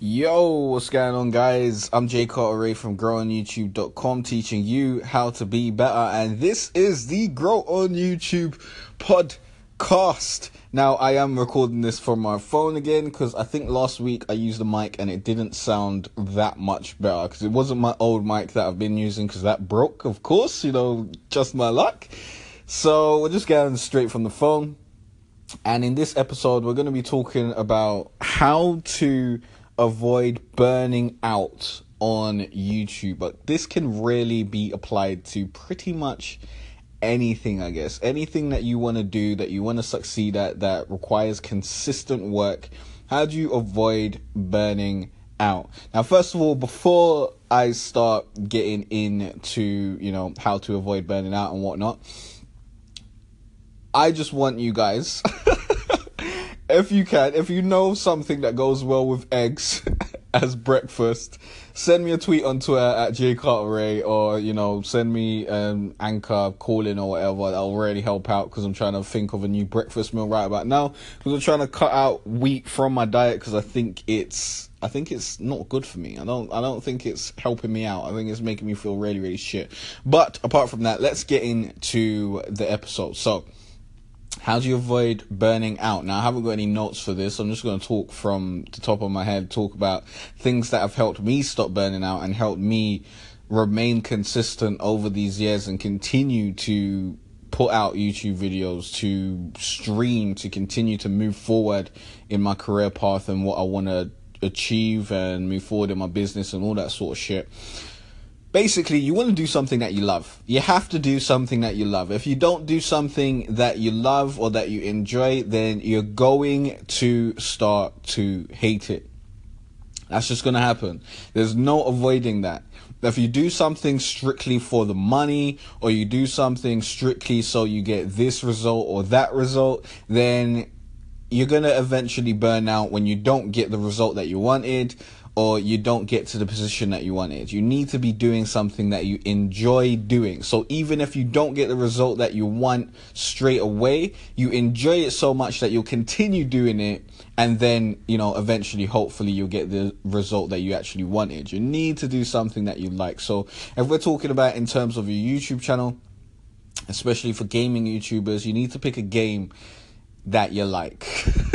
Yo, what's going on, guys? I'm Jay Carter Ray from growonyoutube.com teaching you how to be better, and this is the Grow on YouTube podcast. Now, I am recording this from my phone again because I think last week I used the mic and it didn't sound that much better because it wasn't my old mic that I've been using because that broke, of course, you know, just my luck. So, we're just getting straight from the phone. And in this episode, we're going to be talking about how to avoid burning out on YouTube. But this can really be applied to pretty much anything, I guess. Anything that you want to do, that you want to succeed at, that requires consistent work. How do you avoid burning out? Now, first of all, before I start getting into, you know, how to avoid burning out and whatnot, I just want you guys if you can, if you know something that goes well with eggs as breakfast, send me a tweet on Twitter at jcarteray or, you know, send me an anchor calling or whatever. That'll really help out because I'm trying to think of a new breakfast meal right about now. Because I'm trying to cut out wheat from my diet because I think it's I think it's not good for me. I don't I don't think it's helping me out. I think it's making me feel really, really shit. But apart from that, let's get into the episode. So how do you avoid burning out? Now, I haven't got any notes for this. I'm just going to talk from the top of my head, talk about things that have helped me stop burning out and helped me remain consistent over these years and continue to put out YouTube videos, to stream, to continue to move forward in my career path and what I want to achieve and move forward in my business and all that sort of shit basically you want to do something that you love. You have to do something that you love. If you don't do something that you love or that you enjoy then you're going to start to hate it. That's just going to happen. There's no avoiding that. If you do something strictly for the money or you do something strictly so you get this result or that result then you're going to eventually burn out when you don't get the result that you wanted or you don't get to the position that you wanted. You need to be doing something that you enjoy doing. So even if you don't get the result that you want straight away, you enjoy it so much that you'll continue doing it and then, you know, eventually hopefully you'll get the result that you actually wanted. You need to do something that you like. So if we're talking about in terms of your YouTube channel, especially for gaming YouTubers, you need to pick a game that you like.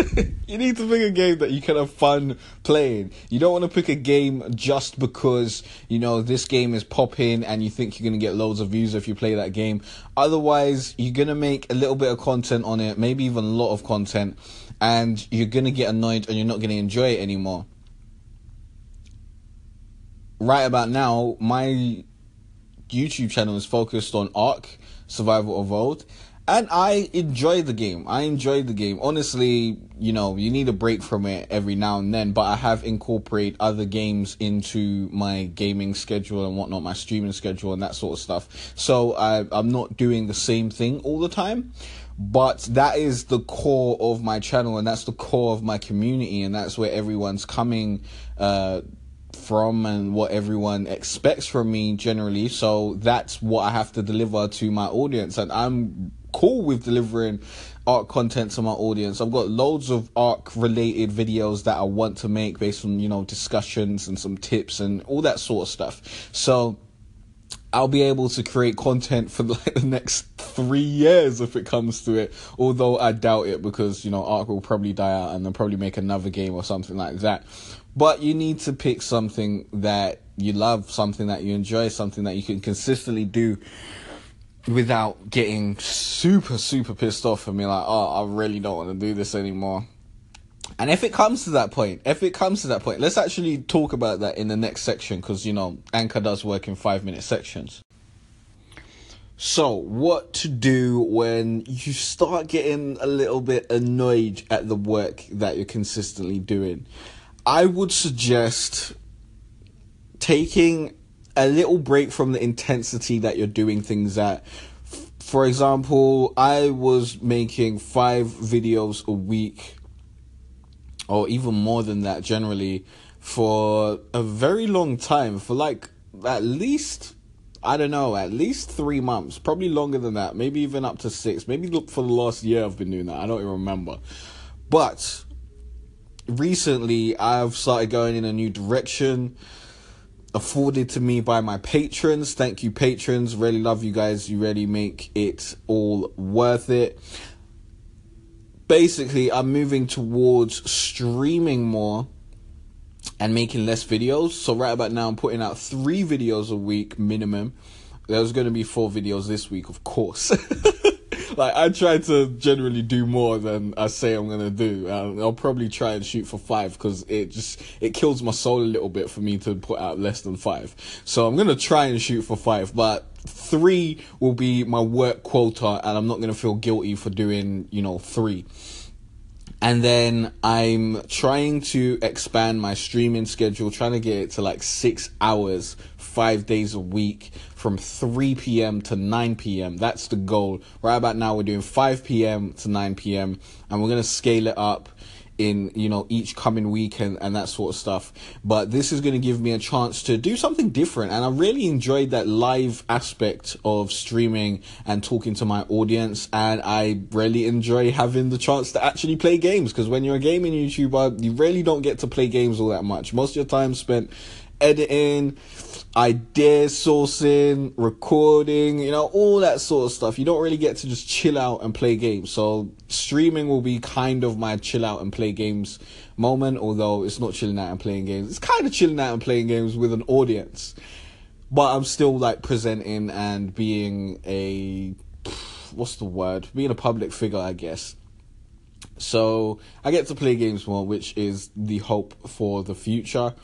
you need to pick a game that you can have fun playing. You don't want to pick a game just because, you know, this game is popping and you think you're going to get loads of views if you play that game. Otherwise, you're going to make a little bit of content on it, maybe even a lot of content, and you're going to get annoyed and you're not going to enjoy it anymore. Right about now, my YouTube channel is focused on Ark Survival Evolved and I enjoy the game. I enjoy the game. Honestly, you know, you need a break from it every now and then, but I have incorporated other games into my gaming schedule and whatnot, my streaming schedule and that sort of stuff. So I, I'm not doing the same thing all the time, but that is the core of my channel and that's the core of my community and that's where everyone's coming, uh, from and what everyone expects from me generally. So that's what I have to deliver to my audience. And I'm cool with delivering Ark content to my audience. I've got loads of Ark related videos that I want to make based on, you know, discussions and some tips and all that sort of stuff. So I'll be able to create content for like the next three years if it comes to it. Although I doubt it because, you know, Ark will probably die out and they'll probably make another game or something like that. But you need to pick something that you love, something that you enjoy, something that you can consistently do without getting super, super pissed off and be like, oh, I really don't want to do this anymore. And if it comes to that point, if it comes to that point, let's actually talk about that in the next section because, you know, Anchor does work in five minute sections. So, what to do when you start getting a little bit annoyed at the work that you're consistently doing? I would suggest taking a little break from the intensity that you're doing things at. For example, I was making five videos a week, or even more than that generally, for a very long time, for like at least, I don't know, at least three months, probably longer than that, maybe even up to six, maybe for the last year I've been doing that, I don't even remember. But recently I've started going in a new direction afforded to me by my patrons. Thank you, patrons. Really love you guys. You really make it all worth it. Basically, I'm moving towards streaming more and making less videos. So, right about now, I'm putting out three videos a week minimum. There's going to be four videos this week, of course. like I try to generally do more than I say I'm gonna do. Um, I'll probably try and shoot for five because it just it kills my soul a little bit for me to put out less than five. So I'm gonna try and shoot for five, but three will be my work quota, and I'm not gonna feel guilty for doing you know three. And then I'm trying to expand my streaming schedule, trying to get it to like six hours, five days a week from 3 p.m. to 9 p.m. That's the goal. Right about now, we're doing 5 p.m. to 9 p.m. and we're going to scale it up in you know each coming week and, and that sort of stuff. But this is going to give me a chance to do something different. And i really enjoyed that live aspect of streaming and talking to my audience. And i really enjoy having the chance to actually play games. Because when you're a gaming youtuber you really don't get to play games all that much. Most of your time spent editing idea sourcing, recording, you know, all that sort of stuff. You don't really get to just chill out and play games. So streaming will be kind of my chill out and play games moment, although it's not chilling out and playing games. It's kind of chilling out and playing games with an audience. But I'm still like presenting and being a what's the word? Being a public figure, I guess. So I get to play games more, which is the hope for the future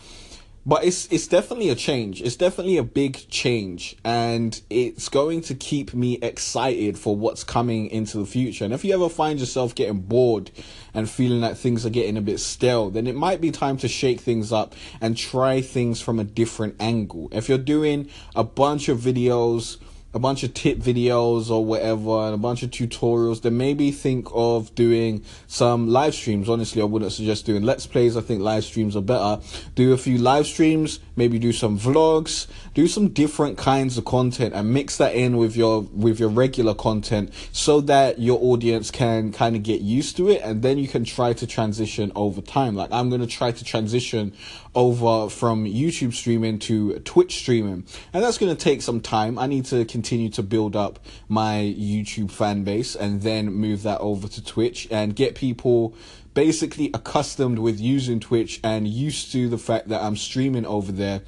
but it's it's definitely a change. It's definitely a big change, and it's going to keep me excited for what's coming into the future. And if you ever find yourself getting bored and feeling that things are getting a bit stale, then it might be time to shake things up and try things from a different angle. If you're doing a bunch of videos a bunch of tip videos or whatever and a bunch of tutorials then maybe think of doing some live streams. Honestly i wouldn't suggest doing let's plays. I think live streams are better. Do a few live streams maybe do some vlogs do some different kinds of content and mix that in with your with your regular content so that your audience can kind of get used to it and then you can try to transition over time. Like i'm going to try to transition over from youtube streaming to twitch streaming and that's going to take some time. I need to continue to build up my YouTube fan base and then move that over to Twitch and get people basically accustomed with using Twitch and used to the fact that I'm streaming over there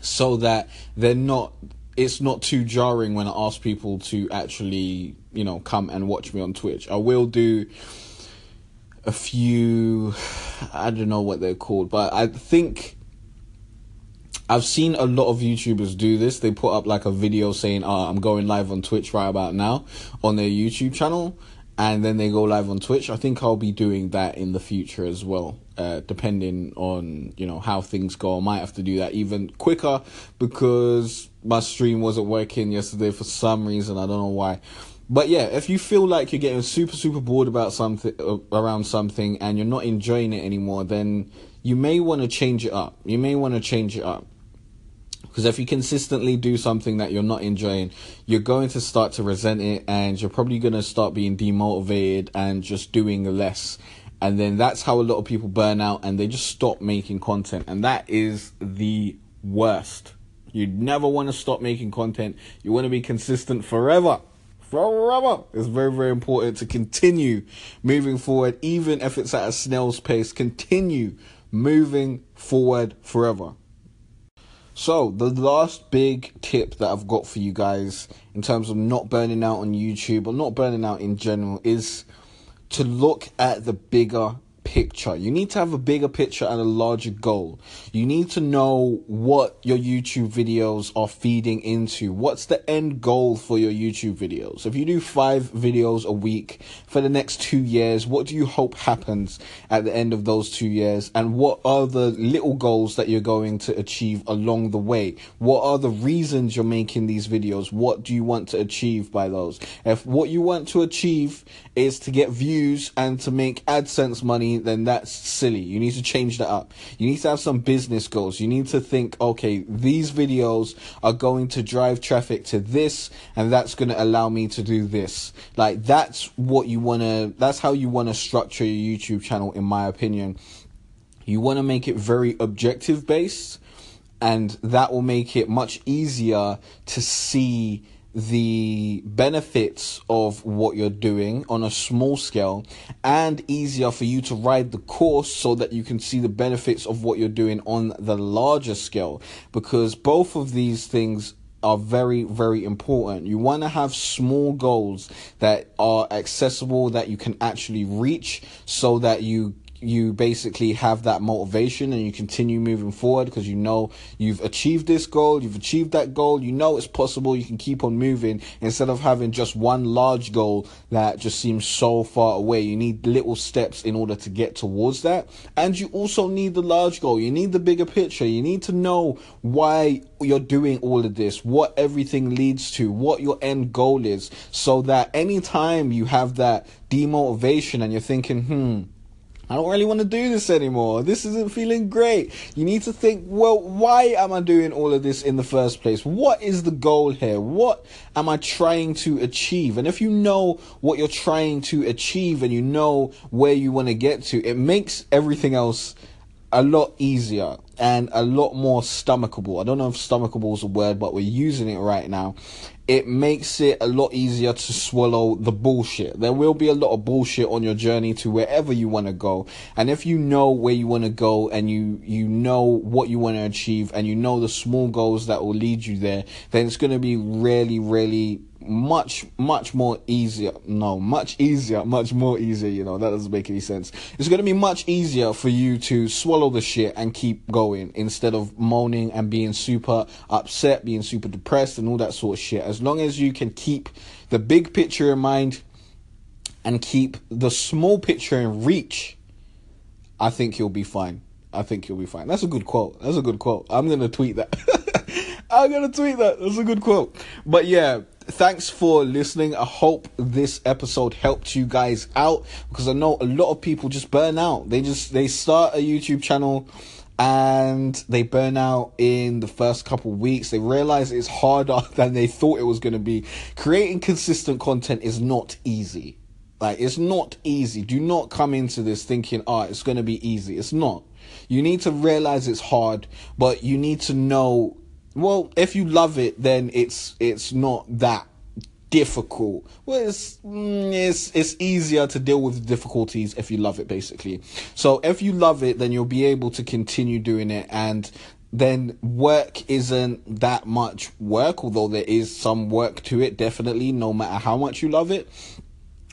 so that they're not it's not too jarring when I ask people to actually, you know, come and watch me on Twitch. I will do a few I don't know what they're called, but I think I've seen a lot of YouTubers do this. They put up like a video saying, "Oh, I'm going live on Twitch right about now" on their YouTube channel, and then they go live on Twitch. I think I'll be doing that in the future as well, uh, depending on you know how things go. I might have to do that even quicker because my stream wasn't working yesterday for some reason. I don't know why. But yeah, if you feel like you're getting super super bored about something uh, around something and you're not enjoying it anymore, then you may want to change it up. You may want to change it up. Because if you consistently do something that you're not enjoying, you're going to start to resent it and you're probably going to start being demotivated and just doing less. And then that's how a lot of people burn out and they just stop making content. And that is the worst. You never want to stop making content. You want to be consistent forever. Forever. It's very, very important to continue moving forward, even if it's at a snail's pace. Continue moving forward forever. So, the last big tip that I've got for you guys in terms of not burning out on YouTube or not burning out in general is to look at the bigger picture. You need to have a bigger picture and a larger goal. You need to know what your YouTube videos are feeding into. What's the end goal for your YouTube videos? If you do five videos a week for the next two years, what do you hope happens at the end of those two years? And what are the little goals that you're going to achieve along the way? What are the reasons you're making these videos? What do you want to achieve by those? If what you want to achieve is to get views and to make AdSense money, then that's silly. You need to change that up. You need to have some business goals. You need to think, okay, these videos are going to drive traffic to this, and that's going to allow me to do this. Like, that's what you want to, that's how you want to structure your YouTube channel, in my opinion. You want to make it very objective based, and that will make it much easier to see the benefits of what you're doing on a small scale and easier for you to ride the course so that you can see the benefits of what you're doing on the larger scale. Because both of these things are very very important. You want to have small goals that are accessible that you can actually reach so that you you basically have that motivation and you continue moving forward because you know you've achieved this goal, you've achieved that goal, you know it's possible, you can keep on moving instead of having just one large goal that just seems so far away. You need little steps in order to get towards that. And you also need the large goal, you need the bigger picture, you need to know why you're doing all of this, what everything leads to, what your end goal is, so that anytime you have that demotivation and you're thinking, hmm, I don't really want to do this anymore. This isn't feeling great. You need to think, well, why am I doing all of this in the first place? What is the goal here? What am I trying to achieve? And if you know what you're trying to achieve and you know where you want to get to, it makes everything else a lot easier and a lot more stomachable. I don't know if stomachable is a word, but we're using it right now it makes it a lot easier to swallow the bullshit. There will be a lot of bullshit on your journey to wherever you want to go. And if you know where you want to go and you, you know what you want to achieve and you know the small goals that will lead you there, then it's going to be really, really much much more easier no much easier much more easier you know that doesn't make any sense. It's going to be much easier for you to swallow the shit and keep going instead of moaning and being super upset being super depressed and all that sort of shit. As long as you can keep the big picture in mind and keep the small picture in reach i think you'll be fine. I think you'll be fine. That's a good quote. That's a good quote. I'm going to tweet that. I'm gonna tweet that. That's a good quote. But yeah, thanks for listening. I hope this episode helped you guys out because I know a lot of people just burn out. They just they start a YouTube channel and they burn out in the first couple weeks. They realize it's harder than they thought it was going to be. Creating consistent content is not easy. Like it's not easy. Do not come into this thinking, "Oh, it's going to be easy." It's not. You need to realize it's hard, but you need to know well, if you love it, then it's it's not that difficult. Well, it's, mm, it's it's easier to deal with difficulties if you love it, basically. So if you love it, then you'll be able to continue doing it, and then work isn't that much work, although there is some work to it, definitely, no matter how much you love it.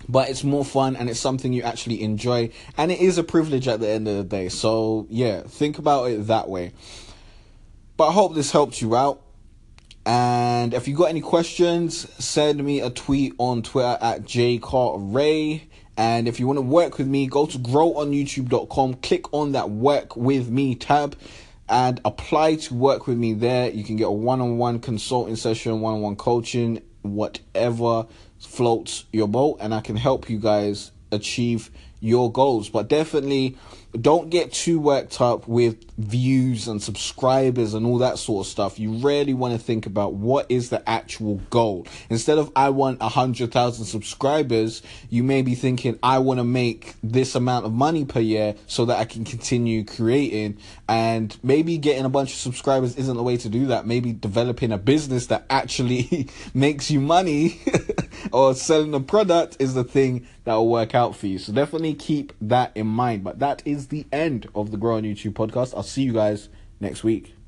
But it's more fun and it's something you actually enjoy, and it is a privilege at the end of the day. So, yeah, think about it that way. But I hope this helped you out. And if you got any questions, send me a tweet on Twitter at jcartray. And if you want to work with me, go to growonyoutube.com, click on that work with me tab and apply to work with me there. You can get a one on one consulting session, one on one coaching, whatever floats your boat, and I can help you guys achieve your goals. But definitely don't get too worked up with views and subscribers and all that sort of stuff. You really want to think about what is the actual goal. Instead of I want a hundred thousand subscribers, you may be thinking I want to make this amount of money per year so that I can continue creating. And maybe getting a bunch of subscribers isn't the way to do that. Maybe developing a business that actually makes you money or selling a product is the thing that will work out for you. So definitely keep that in mind. But that is the end of the Grow on YouTube podcast. I'll see you guys next week.